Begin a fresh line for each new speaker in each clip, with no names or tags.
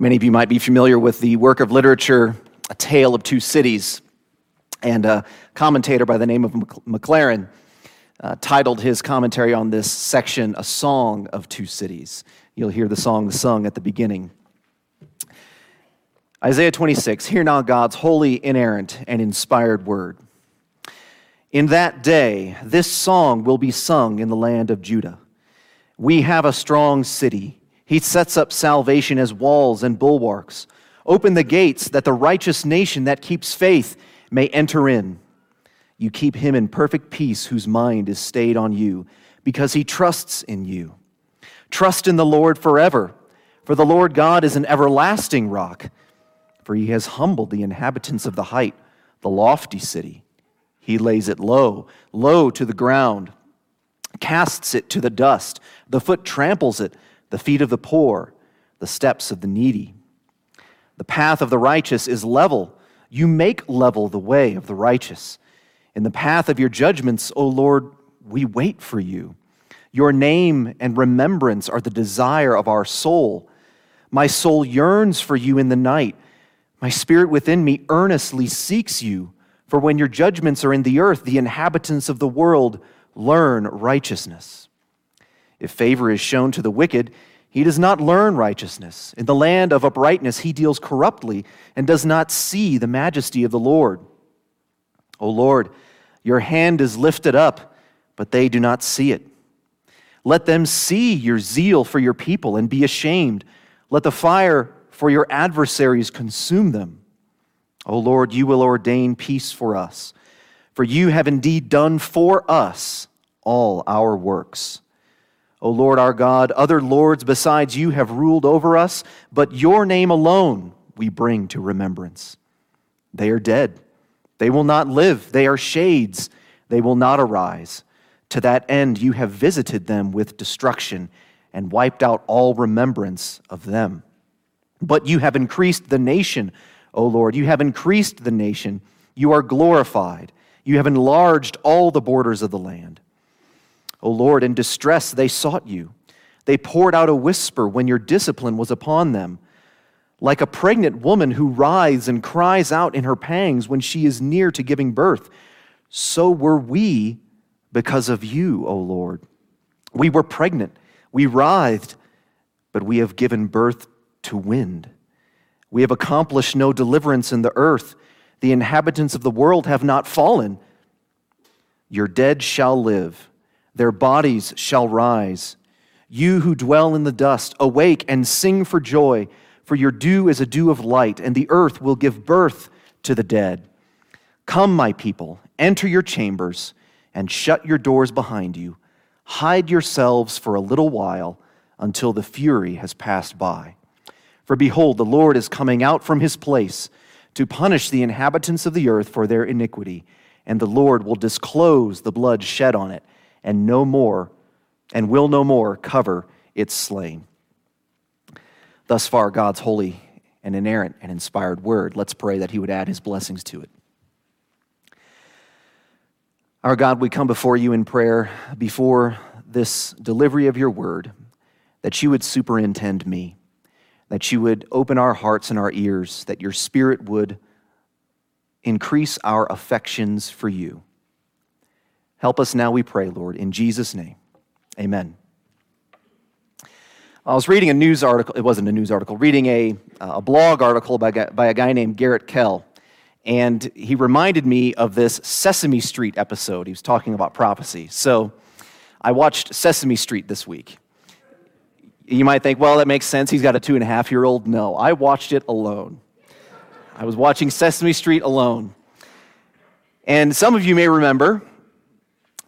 Many of you might be familiar with the work of literature, A Tale of Two Cities, and a commentator by the name of Maclaren. uh, titled his commentary on this section, A Song of Two Cities. You'll hear the song sung at the beginning. Isaiah 26, hear now God's holy, inerrant, and inspired word. In that day, this song will be sung in the land of Judah. We have a strong city. He sets up salvation as walls and bulwarks. Open the gates that the righteous nation that keeps faith may enter in. You keep him in perfect peace whose mind is stayed on you because he trusts in you. Trust in the Lord forever, for the Lord God is an everlasting rock, for he has humbled the inhabitants of the height, the lofty city. He lays it low, low to the ground, casts it to the dust. The foot tramples it, the feet of the poor, the steps of the needy. The path of the righteous is level. You make level the way of the righteous. In the path of your judgments, O Lord, we wait for you. Your name and remembrance are the desire of our soul. My soul yearns for you in the night. My spirit within me earnestly seeks you. For when your judgments are in the earth, the inhabitants of the world learn righteousness. If favor is shown to the wicked, he does not learn righteousness. In the land of uprightness, he deals corruptly and does not see the majesty of the Lord. O Lord, your hand is lifted up, but they do not see it. Let them see your zeal for your people and be ashamed. Let the fire for your adversaries consume them. O Lord, you will ordain peace for us, for you have indeed done for us all our works. O Lord our God, other lords besides you have ruled over us, but your name alone we bring to remembrance. They are dead. They will not live. They are shades. They will not arise. To that end, you have visited them with destruction and wiped out all remembrance of them. But you have increased the nation O Lord. You have increased the nation. You are glorified. You have enlarged all the borders of the land. O Lord, in distress they sought you. They poured out a whisper when your discipline was upon them. Like a pregnant woman who writhes and cries out in her pangs when she is near to giving birth, so were we because of you, O Lord. We were pregnant, we writhed, but we have given birth to wind. We have accomplished no deliverance in the earth. The inhabitants of the world have not fallen. Your dead shall live, their bodies shall rise. You who dwell in the dust, awake and sing for joy, for your dew is a dew of light, and the earth will give birth to the dead. Come, my people, enter your chambers, and shut your doors behind you. Hide yourselves for a little while until the fury has passed by. For behold, the Lord is coming out from his place to punish the inhabitants of the earth for their iniquity, and the Lord will disclose the blood shed on it, and no more, and will no more cover its slain. Thus far, God's holy and inerrant and inspired word. Let's pray that he would add his blessings to it. Our God, we come before you in prayer before this delivery of your word, that you would superintend me that you would open our hearts and our ears, that your spirit would increase our affections for you. Help us now, we pray, Lord, in Jesus' name. Amen. I was reading a news article, it wasn't a news article, reading a, a blog article by, by a guy named Garrett Kell. And he reminded me of this Sesame Street episode. He was talking about prophecy. So I watched Sesame Street this week. You might think, well, that makes sense. He's got a two and a half year old. No, I watched it alone. I was watching Sesame Street alone. And some of you may remember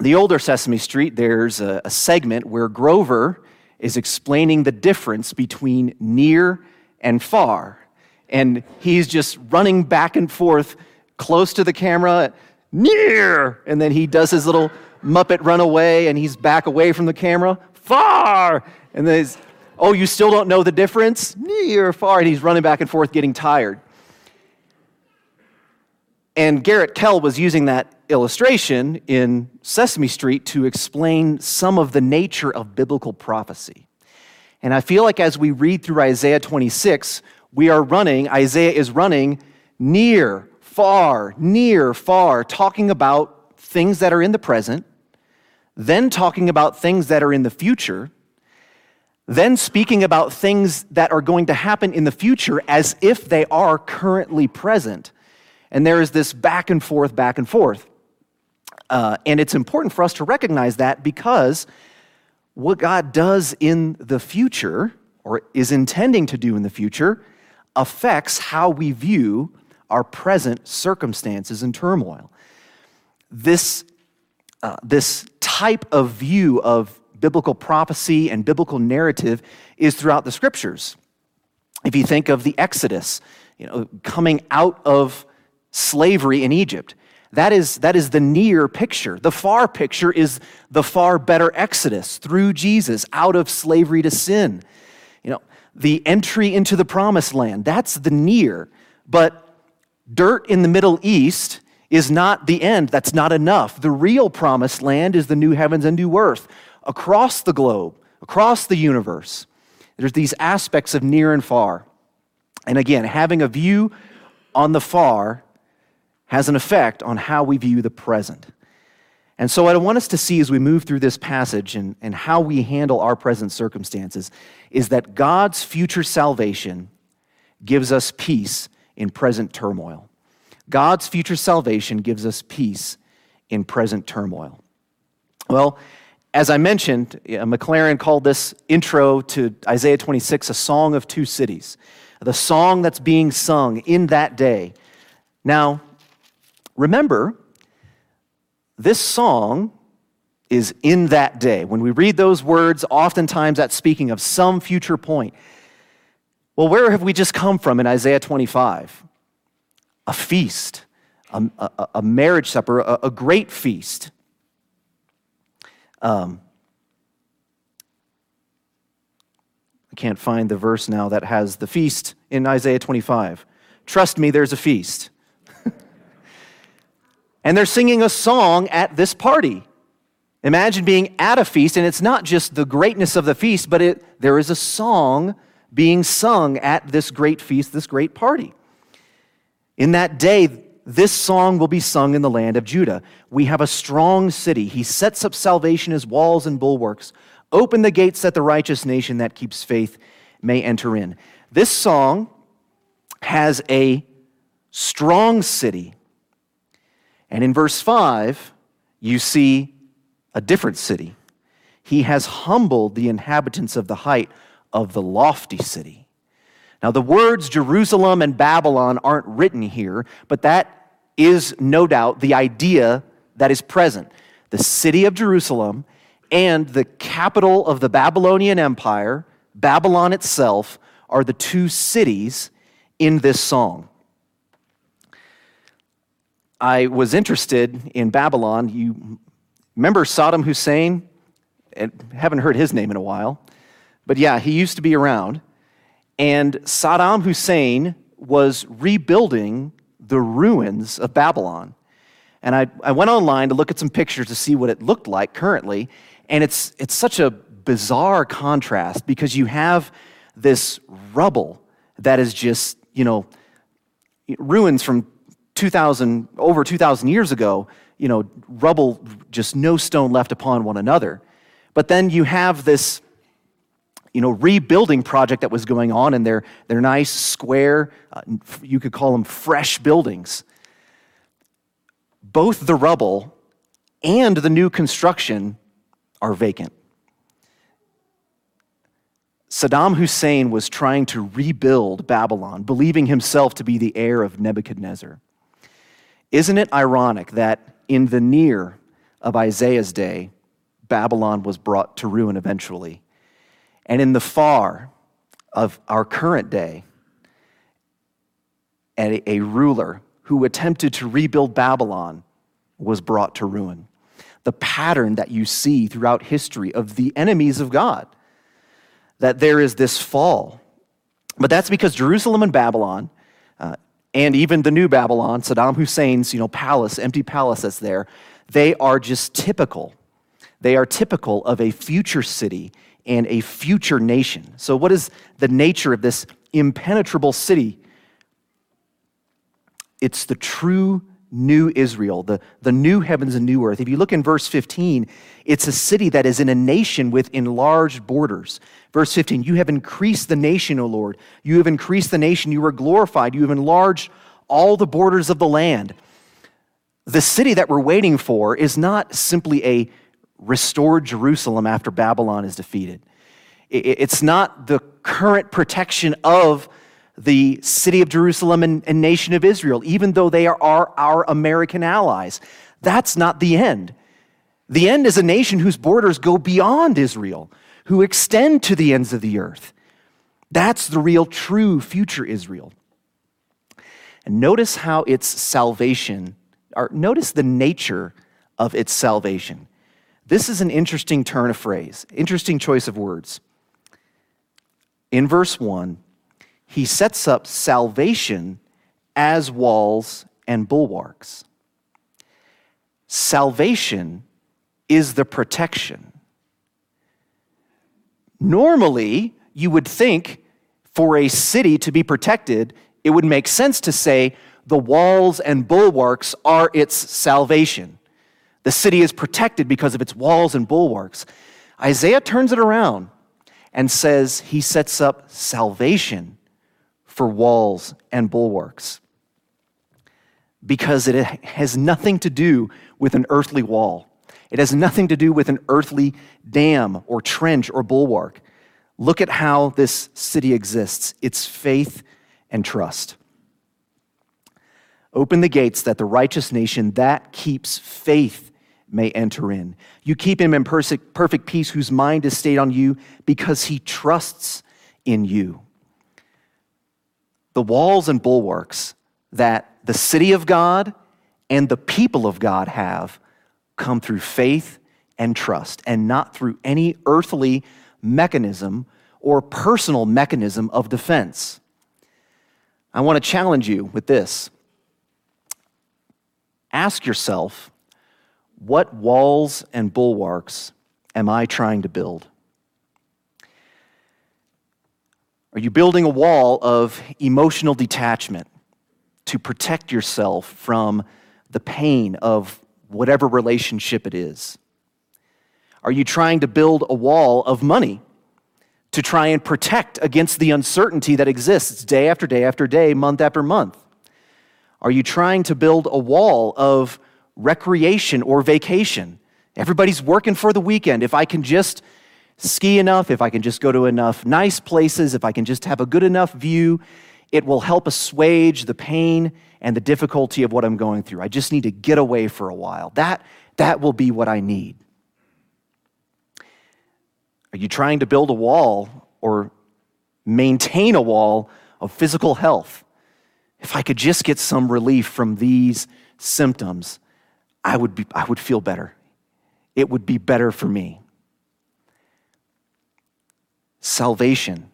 the older Sesame Street, there's a, a segment where Grover is explaining the difference between near and far. And he's just running back and forth close to the camera, near. And then he does his little Muppet run away and he's back away from the camera, far. And then he's Oh, you still don't know the difference? Near far. And he's running back and forth, getting tired. And Garrett Kell was using that illustration in Sesame Street to explain some of the nature of biblical prophecy. And I feel like as we read through Isaiah 26, We are running, Isaiah is running near, far, near, far, talking about things that are in the present, then talking about things that are in the future, then speaking about things that are going to happen in the future as if they are currently present. And there is this back and forth, back and forth. Uh, and it's important for us to recognize that because what God does in the future, or is intending to do in the future, affects how we view our present circumstances and turmoil. This, uh, this type of view of biblical prophecy and biblical narrative is throughout the scriptures. If you think of the Exodus, you know, coming out of slavery in Egypt, that is, that is the near picture. The far picture is the far better exodus through Jesus out of slavery to sin. You know, the entry into the promised land, that's the near. But dirt in the Middle East is not the end. That's not enough. The real promised land is the new heavens and new earth across the globe, across the universe. There's these aspects of near and far. And again, having a view on the far has an effect on how we view the present. And so, what I want us to see as we move through this passage and, and how we handle our present circumstances is that God's future salvation gives us peace in present turmoil. God's future salvation gives us peace in present turmoil. Well, as I mentioned, Maclaren called this intro to Isaiah 26 a song of two cities, the song that's being sung in that day. Now, Remember, this song is in that day. When we read those words, oftentimes that's speaking of some future point. Well, where have we just come from in Isaiah 25? A feast, a, a, a marriage supper, a, a great feast. Um, I can't find the verse now that has the feast in Isaiah 25. Trust me, there's a feast. And they're singing a song at this party. Imagine being at a feast, and it's not just the greatness of the feast, but it, there is a song being sung at this great feast, this great party. In that day, this song will be sung in the land of Judah. We have a strong city. He sets up salvation as walls and bulwarks. Open the gates that the righteous nation that keeps faith may enter in. This song has a strong city and in verse 5, you see a different city. He has humbled the inhabitants of the height of the lofty city. Now, the words Jerusalem and Babylon aren't written here, but that is no doubt the idea that is present. The city of Jerusalem and the capital of the Babylonian Empire, Babylon itself, are the two cities in this song. I was interested in Babylon. You remember Saddam Hussein? I haven't heard his name in a while. But yeah, he used to be around. And Saddam Hussein was rebuilding the ruins of Babylon. And I, I went online to look at some pictures to see what it looked like currently. And it's, it's such a bizarre contrast because you have this rubble that is just, you know, ruins from 2000 over 2000 years ago you know rubble just no stone left upon one another. But then you have this you know rebuilding project that was going on and they're they're nice square uh, you could call them fresh buildings. Both the rubble and the new construction are vacant. Saddam Hussein was trying to rebuild Babylon, believing himself to be the heir of Nebuchadnezzar. Isn't it ironic that in the near of Isaiah's day, Babylon was brought to ruin eventually? And in the far of our current day, a, ruler who attempted to rebuild Babylon was brought to ruin. The pattern that you see throughout history of the enemies of God, that there is this fall. But that's because Jerusalem and Babylon uh, and even the new Babylon, Saddam Hussein's you know, palace, empty palace that's there, they are just typical. They are typical of a future city and a future nation. So, what is the nature of this impenetrable city? It's the true new Israel, the, the new heavens and new earth. If you look in verse 15, it's a city that is in a nation with enlarged borders. Verse 15, you have increased the nation, O Lord. You have increased the nation. You are glorified. You have enlarged all the borders of the land. The city that we're waiting for is not simply a restored Jerusalem after Babylon is defeated. It's not the current protection of the city of Jerusalem and, and nation of Israel, even though they are our, our American allies. That's not the end. The end is a nation whose borders go beyond Israel, who extend to the ends of the earth. That's the real, true future Israel. And notice how its salvation, or notice the nature of its salvation. This is an interesting turn of phrase, interesting choice of words. In verse 1, he sets up salvation as walls and bulwarks. Salvation is the protection. Normally, you would think for a city to be protected, it would make sense to say the walls and bulwarks are its salvation. The city is protected because of its walls and bulwarks. Isaiah turns it around and says he sets up salvation for walls and bulwarks because it has nothing to do with an earthly wall. It has nothing to do with an earthly dam or trench or bulwark. Look at how this city exists it's faith and trust. Open the gates that the righteous nation that keeps faith may enter in. You keep him in perfect peace whose mind is stayed on you because he trusts in you the walls and bulwarks that the city of God and the people of God have come through faith and trust and not through any earthly mechanism or personal mechanism of defense. I want to challenge you with this. Ask yourself, what walls and bulwarks am I trying to build? Are you building a wall of emotional detachment to protect yourself from the pain of whatever relationship it is? Are you trying to build a wall of money to try and protect against the uncertainty that exists day after day after day, month after month? Are you trying to build a wall of recreation or vacation? Everybody's working for the weekend. If I can just ski enough, if I can just go to enough nice places, if I can just have a good enough view, it will help assuage the pain and the difficulty of what I'm going through. I just need to get away for a while. That, that will be what I need. Are you trying to build a wall or maintain a wall of physical health? If I could just get some relief from these symptoms, I would, be, I would feel better. It would be better for me. Salvation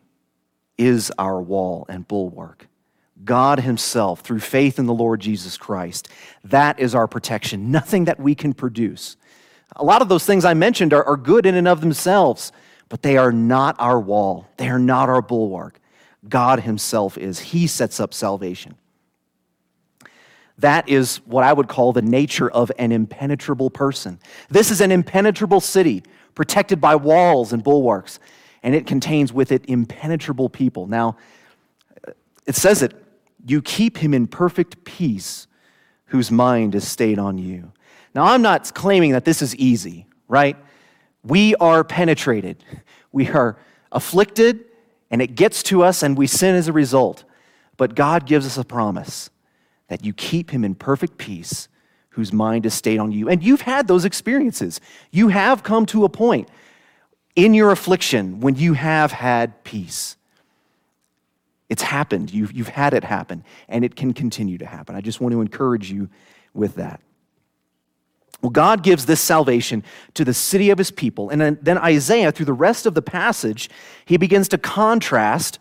is our wall and bulwark. God Himself, through faith in the Lord Jesus Christ, that is our protection, nothing that we can produce. A lot of those things I mentioned are, are good in and of themselves, but they are not our wall. They are not our bulwark. God Himself is. He sets up salvation. That is what I would call the nature of an impenetrable person. This is an impenetrable city, protected by walls and bulwarks and it contains with it impenetrable people. Now, it says it, you keep him in perfect peace whose mind is stayed on you. Now, I'm not claiming that this is easy, right? We are penetrated, we are afflicted, and it gets to us, and we sin as a result. But God gives us a promise that you keep him in perfect peace whose mind is stayed on you. And you've had those experiences. You have come to a point in your affliction when you have had peace. It's happened. You've, you've had it happen, and it can continue to happen. I just want to encourage you with that. Well, God gives this salvation to the city of his people. And then, then Isaiah, through the rest of the passage, he begins to contrast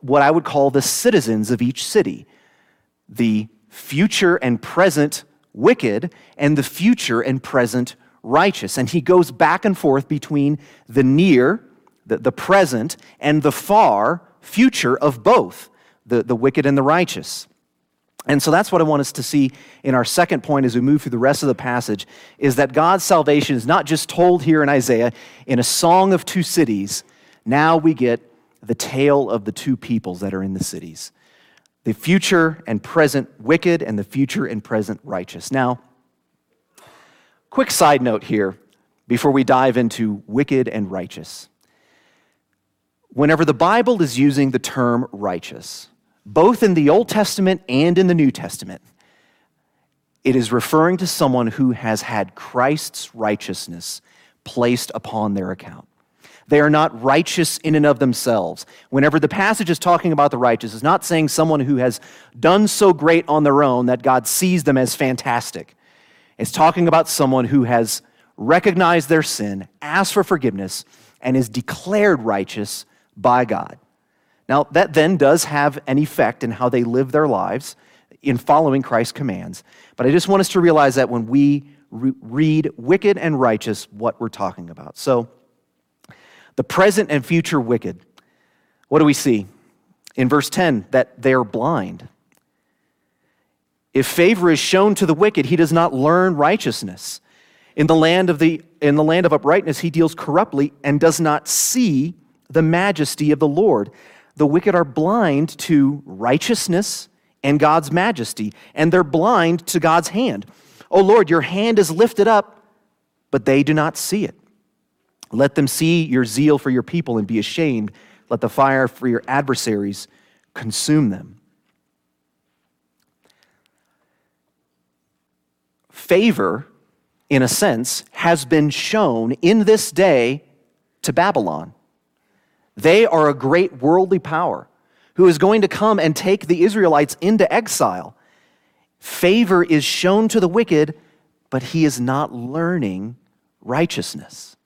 what I would call the citizens of each city the future and present wicked, and the future and present righteous. And he goes back and forth between the near the, the present and the far future of both the, the wicked and the righteous. And so that's what I want us to see in our second point as we move through the rest of the passage is that God's salvation is not just told here in Isaiah in a song of two cities. Now we get the tale of the two peoples that are in the cities the future and present wicked and the future and present righteous. Now, quick side note here before we dive into wicked and righteous. Whenever the Bible is using the term righteous, both in the Old Testament and in the New Testament, it is referring to someone who has had Christ's righteousness placed upon their account. They are not righteous in and of themselves. Whenever the passage is talking about the righteous, it's not saying someone who has done so great on their own that God sees them as fantastic. It's talking about someone who has recognized their sin, asked for forgiveness, and is declared righteous by God. Now, that then does have an effect in how they live their lives in following Christ's commands. But I just want us to realize that when we re- read wicked and righteous, what we're talking about. So, the present and future wicked, what do we see? In verse 10, that they are blind. If favor is shown to the wicked, he does not learn righteousness. In the land of, the, in the land of uprightness, he deals corruptly and does not see the majesty of the Lord. The wicked are blind to righteousness and God's majesty, and they're blind to God's hand. Oh Lord, your hand is lifted up, but they do not see it. Let them see your zeal for your people and be ashamed. Let the fire for your adversaries consume them. Favor, in a sense, has been shown in this day to Babylon. They are a great worldly power who is going to come and take the Israelites into exile. Favor is shown to the wicked, but he is not learning righteousness.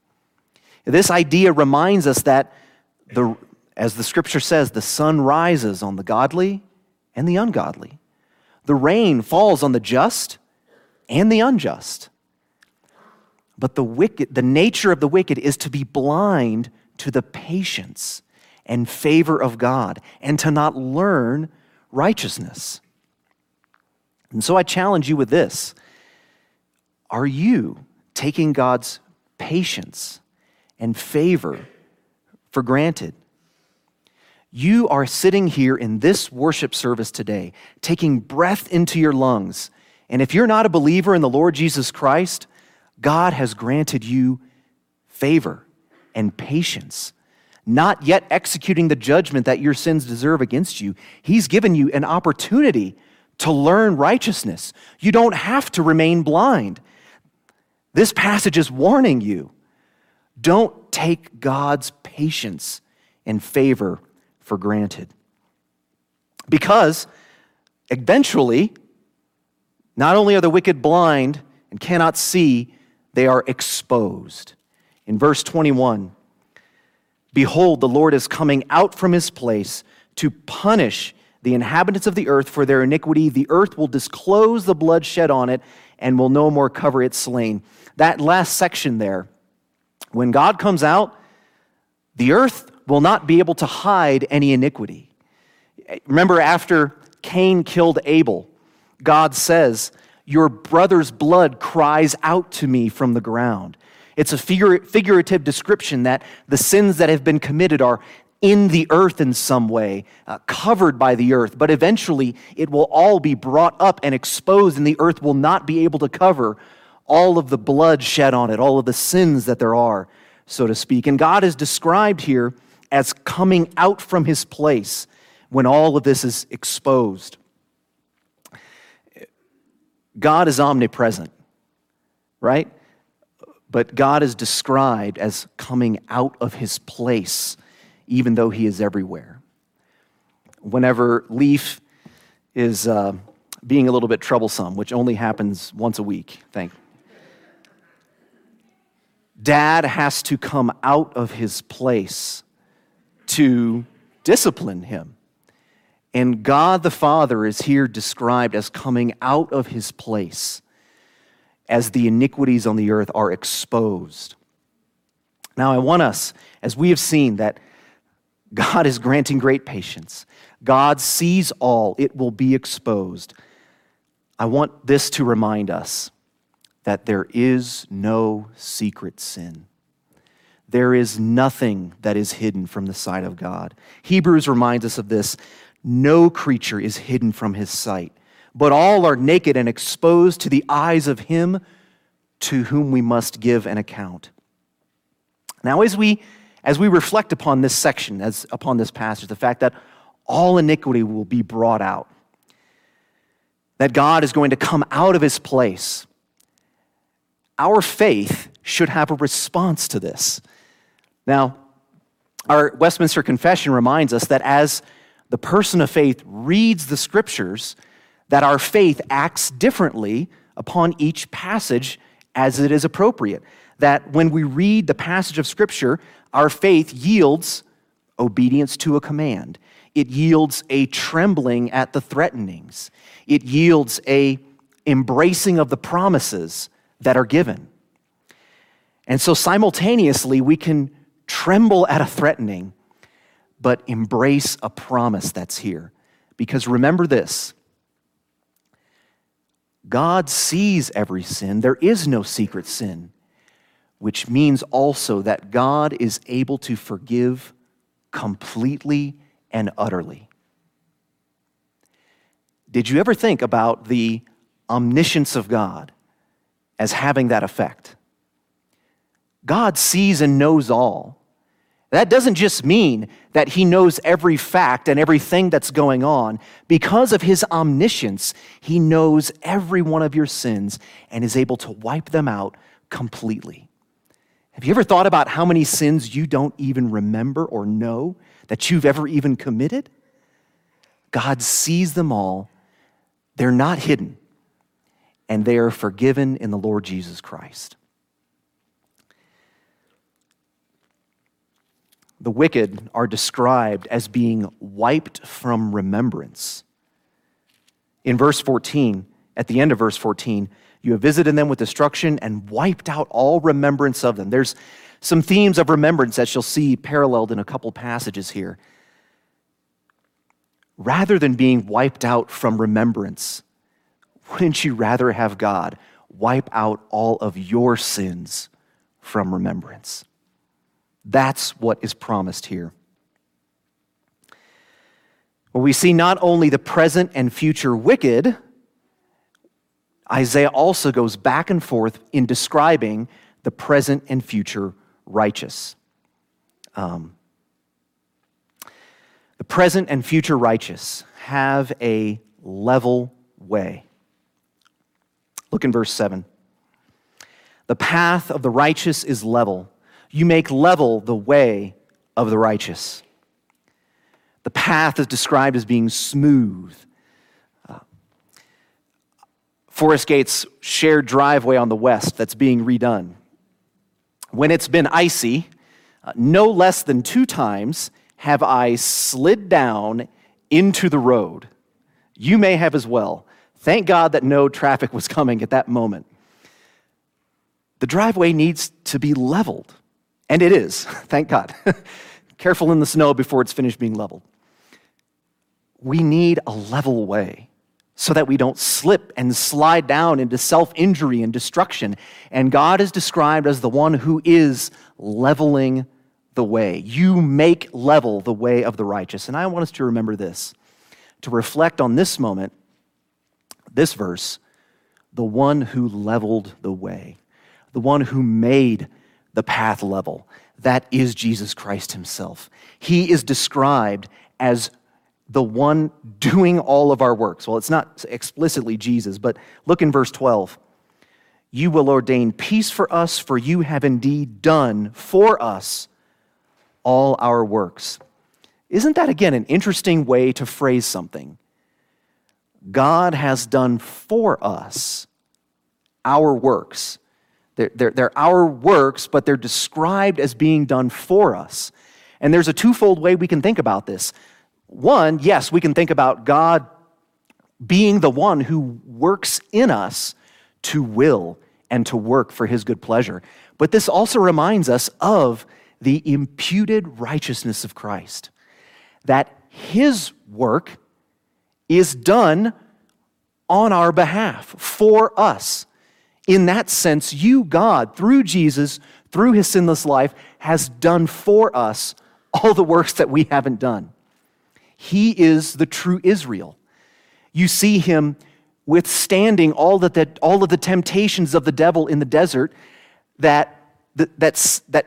This idea reminds us that, the, as the scripture says, the sun rises on the godly and the ungodly. The rain falls on the just and the unjust. But the wicked, the nature of the wicked is to be blind to the patience and favor of God and to not learn righteousness. And so I challenge you with this Are you taking God's patience and favor for granted? You are sitting here in this worship service today, taking breath into your lungs. And if you're not a believer in the Lord Jesus Christ, God has granted you favor and patience, not yet executing the judgment that your sins deserve against you. He's given you an opportunity to learn righteousness. You don't have to remain blind. This passage is warning you. Don't take God's patience and favor for granted. Because eventually, not only are the wicked blind and cannot see, they are exposed. In verse 21, behold, the Lord is coming out from his place to punish the inhabitants of the earth for their iniquity. The earth will disclose the blood shed on it and will no more cover its slain. That last section there, when God comes out, the earth will not be able to hide any iniquity. Remember, after Cain killed Abel, God says, Your brother's blood cries out to me from the ground. It's a figurative description that the sins that have been committed are in the earth in some way, uh, covered by the earth, but eventually it will all be brought up and exposed, and the earth will not be able to cover all of the blood shed on it, all of the sins that there are, so to speak. And God is described here as coming out from his place when all of this is exposed. God is omnipresent, right? But God is described as coming out of his place, even though he is everywhere. Whenever Leaf is uh, being a little bit troublesome, which only happens once a week, thank Dad has to come out of his place to discipline him. And God the Father is here described as coming out of his place as the iniquities on the earth are exposed. Now, I want us, as we have seen, that God is granting great patience. God sees all, it will be exposed. I want this to remind us that there is no secret sin. There is nothing that is hidden from the sight of God. Hebrews reminds us of this no creature is hidden from his sight, but all are naked and exposed to the eyes of him to whom we must give an account. Now, as we, as we reflect upon this section, as upon this passage, the fact that all iniquity will be brought out, that God is going to come out of his place, our faith should have a response to this. Now, our Westminster Confession reminds us that as the person of faith reads the scriptures, that our faith acts differently upon each passage as it is appropriate. That when we read the passage of scripture, our faith yields obedience to a command. It yields a trembling at the threatenings. It yields a embracing of the promises that are given. And so simultaneously we can tremble at a threatening but embrace a promise that's here. Because remember this God sees every sin, there is no secret sin, which means also that God is able to forgive completely and utterly. Did you ever think about the omniscience of God as having that effect? God sees and knows all. That doesn't just mean that he knows every fact and everything that's going on. Because of his omniscience, he knows every one of your sins and is able to wipe them out completely. Have you ever thought about how many sins you don't even remember or know that you've ever even committed? God sees them all, they're not hidden, and they are forgiven in the Lord Jesus Christ. The wicked are described as being wiped from remembrance. In verse 14, at the end of verse 14, you have visited them with destruction and wiped out all remembrance of them. There's some themes of remembrance that you'll see paralleled in a couple passages here. Rather than being wiped out from remembrance, wouldn't you rather have God wipe out all of your sins from remembrance? That's what is promised here. Well, we see not only the present and future wicked, Isaiah also goes back and forth in describing the present and future righteous. Um, the present and future righteous have a level way. Look in verse 7. The path of the righteous is level you make level the way of the righteous. The path is described as being smooth. Uh, Forest Gate's shared driveway on the west that's being redone. When it's been icy, uh, no less than two times have I slid down into the road. You may have as well. Thank God that no traffic was coming at that moment. The driveway needs to be leveled. And it is, thank God. Careful in the snow before it's finished being leveled. We need a level way so that we don't slip and slide down into self injury and destruction. And God is described as the one who is leveling the way. You make level the way of the righteous. And I want us to remember this, to reflect on this moment, this verse, the one who leveled the way, the one who made the path level. That is Jesus Christ himself. He is described as the one doing all of our works. Well, it's not explicitly Jesus, but look in verse 12. You will ordain peace for us, for you have indeed done for us all our works. Isn't that, again, an interesting way to phrase something? God has done for us our works. They're, they're, they're our works, but they're described as being done for us. And there's a twofold way we can think about this. One, yes, we can think about God being the one who works in us to will and to work for his good pleasure. But this also reminds us of the imputed righteousness of Christ, that his work is done on our behalf, for us. In that sense, you, God, through Jesus, through his sinless life, has done for us all the works that we haven't done. He is the true Israel. You see him withstanding all, that, that, all of the temptations of the devil in the desert that, that, that's, that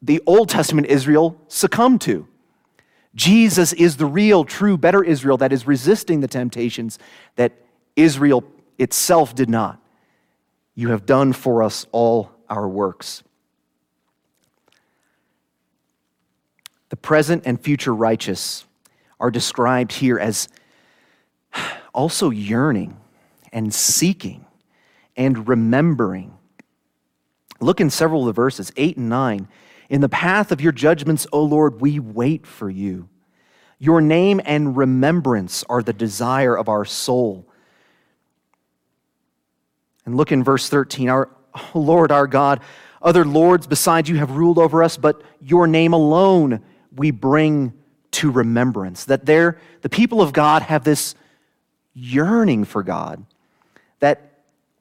the Old Testament Israel succumbed to. Jesus is the real, true, better Israel that is resisting the temptations that Israel itself did not. You have done for us all our works. The present and future righteous are described here as also yearning and seeking and remembering. Look in several of the verses, 8 and 9. In the path of your judgments, O Lord, we wait for you. Your name and remembrance are the desire of our soul. And look in verse 13 Our oh, Lord, our God, other lords besides you have ruled over us, but your name alone we bring to remembrance. That there, the people of God have this yearning for God, that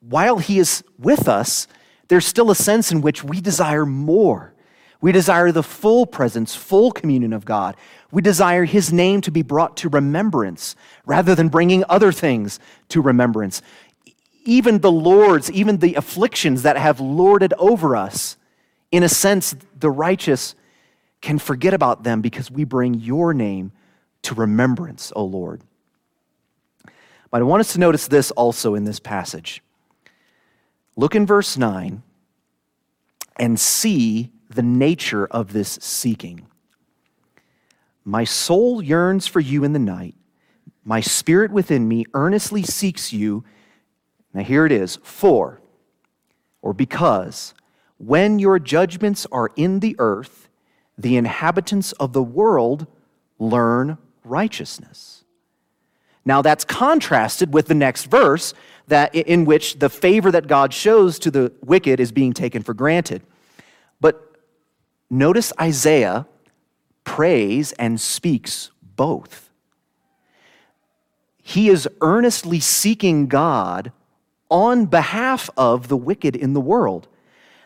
while He is with us, there's still a sense in which we desire more. We desire the full presence, full communion of God. We desire His name to be brought to remembrance rather than bringing other things to remembrance. Even the Lord's, even the afflictions that have lorded over us, in a sense, the righteous can forget about them because we bring your name to remembrance, O Lord. But I want us to notice this also in this passage. Look in verse 9 and see the nature of this seeking. My soul yearns for you in the night. My spirit within me earnestly seeks you. Now, here it is for, or because, when your judgments are in the earth, the inhabitants of the world learn righteousness. Now that's contrasted with the next verse that in which the favor that God shows to the wicked is being taken for granted. But notice Isaiah prays and speaks both. He is earnestly seeking God on behalf of the wicked in the world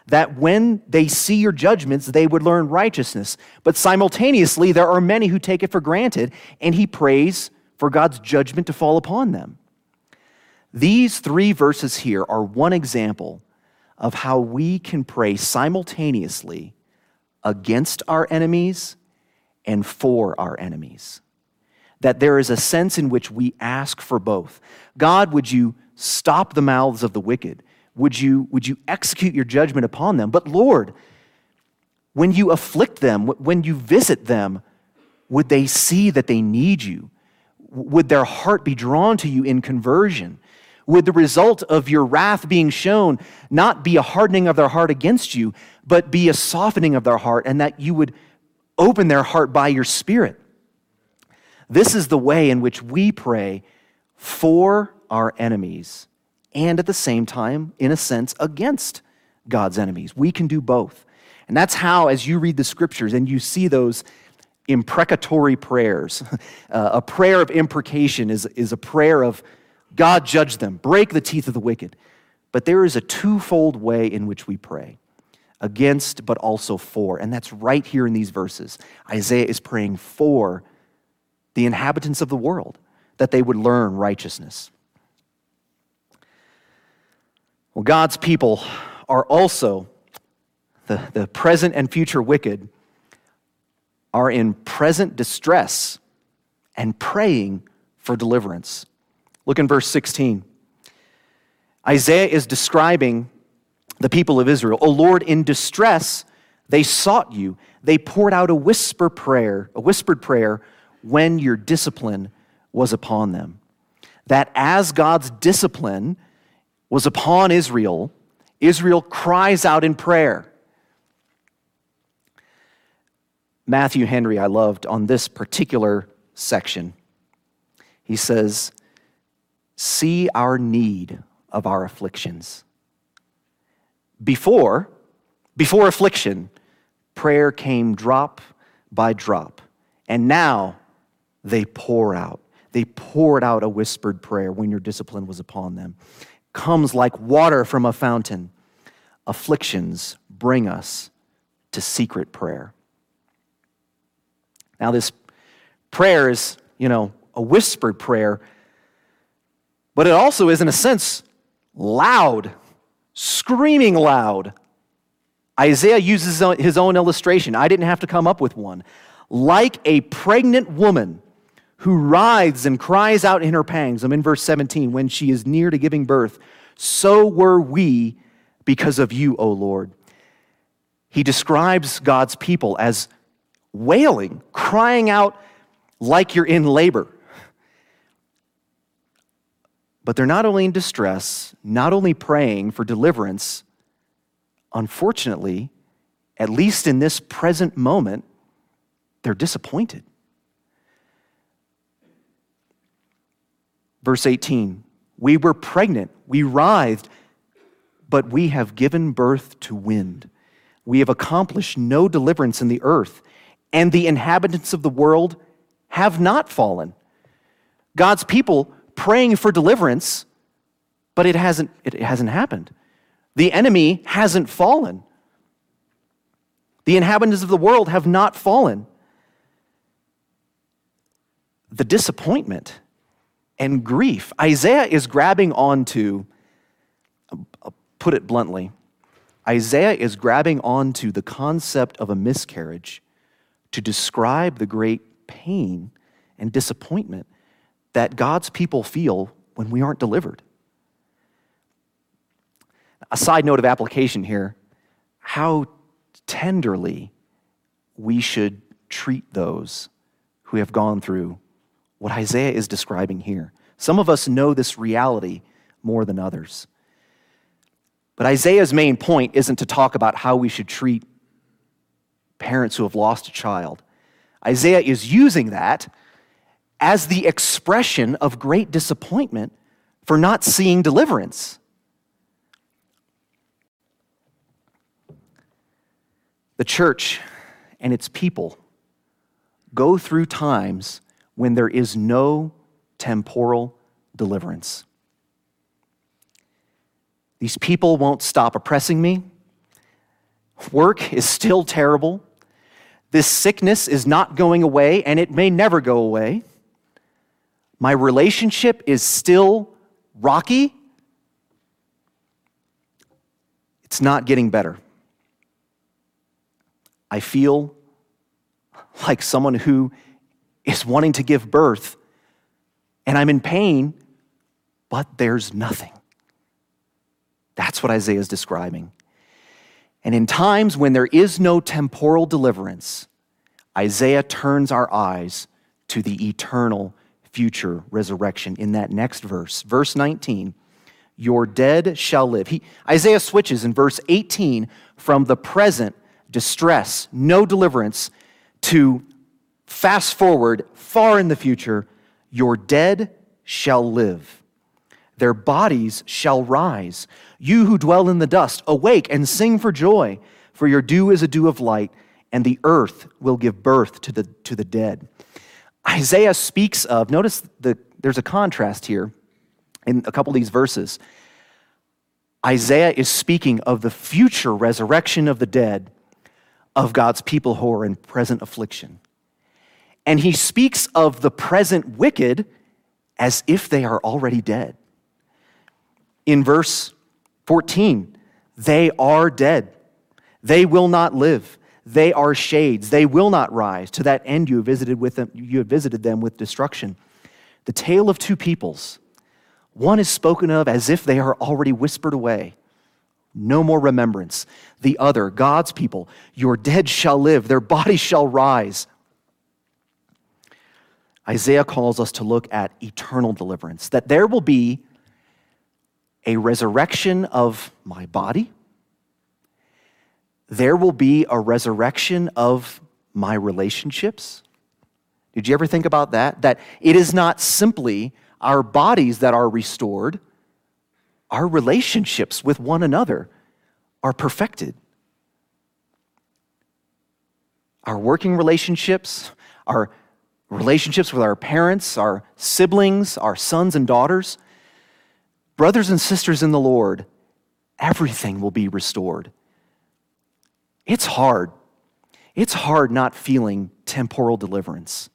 that when they see your judgments, they would learn righteousness. But simultaneously, there are many who take it for granted, and he prays for God's judgment to fall upon them. These three verses here are one example of how we can pray simultaneously against our enemies and for our enemies. That there is a sense in which we ask for both. God, would you stop the mouths of the wicked? Would you, would you execute your judgment upon them? But Lord, when you afflict them, when you visit them, would they see that they need you? Would their heart be drawn to you in conversion? Would the result of your wrath being shown not be a hardening of their heart against you, but be a softening of their heart, and that you would open their heart by your Spirit? This is the way in which we pray for our enemies and at the same time, in a sense, against God's enemies. We can do both. And that's how, as you read the scriptures and you see those imprecatory prayers. Uh, a prayer of imprecation is, is a prayer of God judge them, break the teeth of the wicked. But there is a twofold way in which we pray against, but also for. And that's right here in these verses. Isaiah is praying for the inhabitants of the world, that they would learn righteousness. Well, God's people are also the, the present and future wicked are in present distress and praying for deliverance. Look in verse 16. Isaiah is describing the people of Israel. O Lord, in distress, they sought you. They poured out a whisper prayer, a whispered prayer when your discipline was upon them. That as God's discipline was upon Israel, Israel cries out in prayer. Matthew Henry, I loved on this particular section. He says, See our need of our afflictions. Before, before affliction, prayer came drop by drop. And now they pour out. They poured out a whispered prayer when your discipline was upon them. Comes like water from a fountain. Afflictions bring us to secret prayer. Now, this prayer is, you know, a whispered prayer, but it also is, in a sense, loud, screaming loud. Isaiah uses his own illustration. I didn't have to come up with one. Like a pregnant woman who writhes and cries out in her pangs. I'm in verse 17, when she is near to giving birth, so were we because of you, O Lord. He describes God's people as wailing, crying out like you're in labor. But they're not only in distress, not only praying for deliverance, unfortunately, at least in this present moment, they're disappointed. Verse 18 We were pregnant, we writhed, but we have given birth to wind. We have accomplished no deliverance in the earth, and the inhabitants of the world have not fallen. God's people praying for deliverance, but it hasn't, it hasn't happened. The enemy hasn't fallen. The inhabitants of the world have not fallen. The disappointment and grief. Isaiah is grabbing onto, put it bluntly, Isaiah is grabbing onto the concept of a miscarriage to describe the great pain and disappointment that God's people feel when we aren't delivered. A side note of application here how tenderly we should treat those who have gone through what Isaiah is describing here. Some of us know this reality more than others. But Isaiah's main point isn't to talk about how we should treat parents who have lost a child. Isaiah is using that as the expression of great disappointment for not seeing deliverance. The church and its people go through times when there is no temporal deliverance. These people won't stop oppressing me. Work is still terrible. This sickness is not going away, and it may never go away. My relationship is still rocky. It's not getting better. I feel like someone who is wanting to give birth, and I'm in pain, but there's nothing. That's what Isaiah is describing. And in times when there is no temporal deliverance, Isaiah turns our eyes to the eternal future resurrection in that next verse. Verse 19, your dead shall live. He, Isaiah switches in verse 18 from the present distress, no deliverance, to Fast forward far in the future, your dead shall live. Their bodies shall rise. You who dwell in the dust, awake and sing for joy, for your dew is a dew of light, and the earth will give birth to the, to the dead. Isaiah speaks of, notice the, there's a contrast here in a couple of these verses. Isaiah is speaking of the future resurrection of the dead of God's people who are in present affliction and he speaks of the present wicked as if they are already dead. In verse 14, they are dead. They will not live. They are shades. They will not rise. To that end, you have visited, with them, you have visited them with destruction. The tale of two peoples. One is spoken of as if they are already whispered away. No more remembrance. The other, God's people, your dead shall live, their bodies shall rise. Isaiah calls us to look at eternal deliverance, that there will be a resurrection of my body, there will be a resurrection of my relationships. Did you ever think about that? That it is not simply our bodies that are restored, our relationships with one another are perfected. Our working relationships, our relationships with our parents, our siblings, our sons and daughters, brothers and sisters in the Lord, everything will be restored. It's hard. It's hard not feeling temporal deliverance.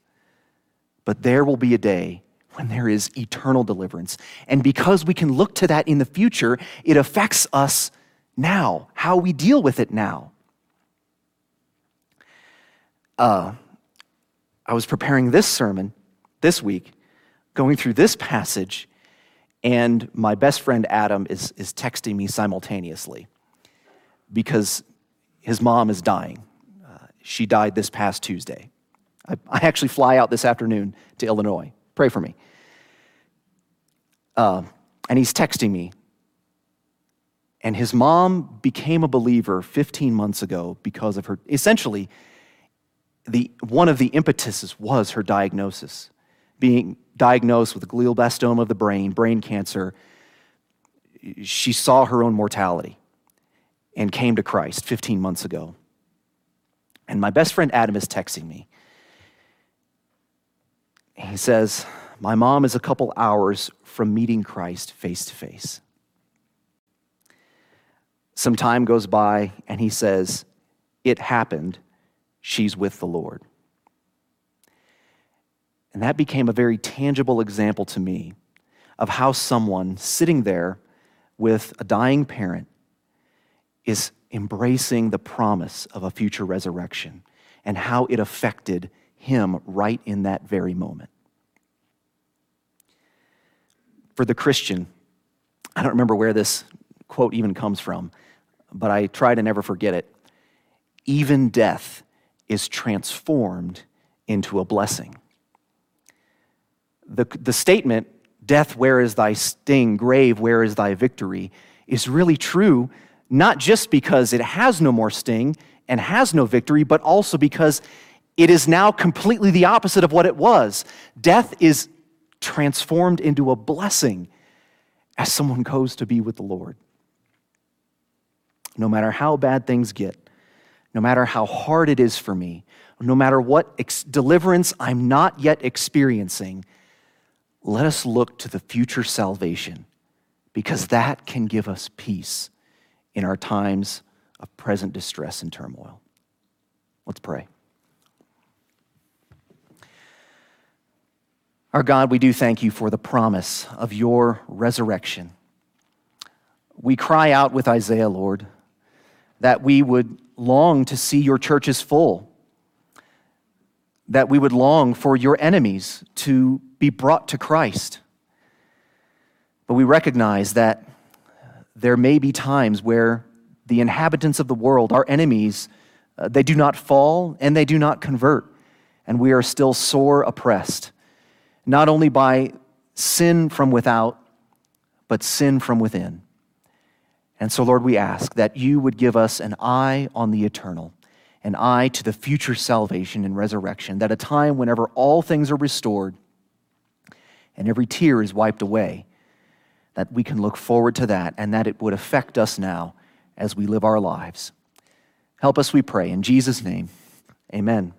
But there will be a day when there is eternal deliverance. And because we can look to that in the future, it affects us now, how we deal with it now. Uh, I was preparing this sermon this week, going through this passage, and my best friend Adam is, is texting me simultaneously because his mom is dying. Uh, she died this past Tuesday. I, I, actually fly out this afternoon to Illinois. Pray for me. Uh, and he's texting me. And his mom became a believer 15 months ago because of her, essentially, the, one of the impetuses was her diagnosis. Being diagnosed with glioblastoma of the brain, brain cancer, she saw her own mortality and came to Christ 15 months ago. And my best friend Adam is texting me. He says, My mom is a couple hours from meeting Christ face to face. Some time goes by, and he says, It happened she's with the Lord. And that became a very tangible example to me of how someone sitting there with a dying parent is embracing the promise of a future resurrection and how it affected him right in that very moment. For the Christian, I don't remember where this quote even comes from, but I try to never forget it. Even death is transformed into a blessing. The, the statement, Death, where is thy sting? Grave, where is thy victory? is really true, not just because it has no more sting and has no victory, but also because it is now completely the opposite of what it was. Death is transformed into a blessing as someone goes to be with the Lord. No matter how bad things get, no matter how hard it is for me, no matter what ex- deliverance I'm not yet experiencing, let us look to the future salvation because that can give us peace in our times of present distress and turmoil. Let's pray. Our God, we do thank you for the promise of your resurrection. We cry out with Isaiah, Lord, that we would long to see your churches full, that we would long for your enemies to be brought to Christ. But we recognize that there may be times where the inhabitants of the world, our enemies, uh, they do not fall and they do not convert, and we are still sore oppressed, not only by sin from without, but sin from within. And so, Lord, we ask that you would give us an eye on the eternal, an eye to the future salvation and resurrection, that a time whenever all things are restored and every tear is wiped away, that we can look forward to that and that it would affect us now as we live our lives. Help us, we pray. In Jesus' name, amen.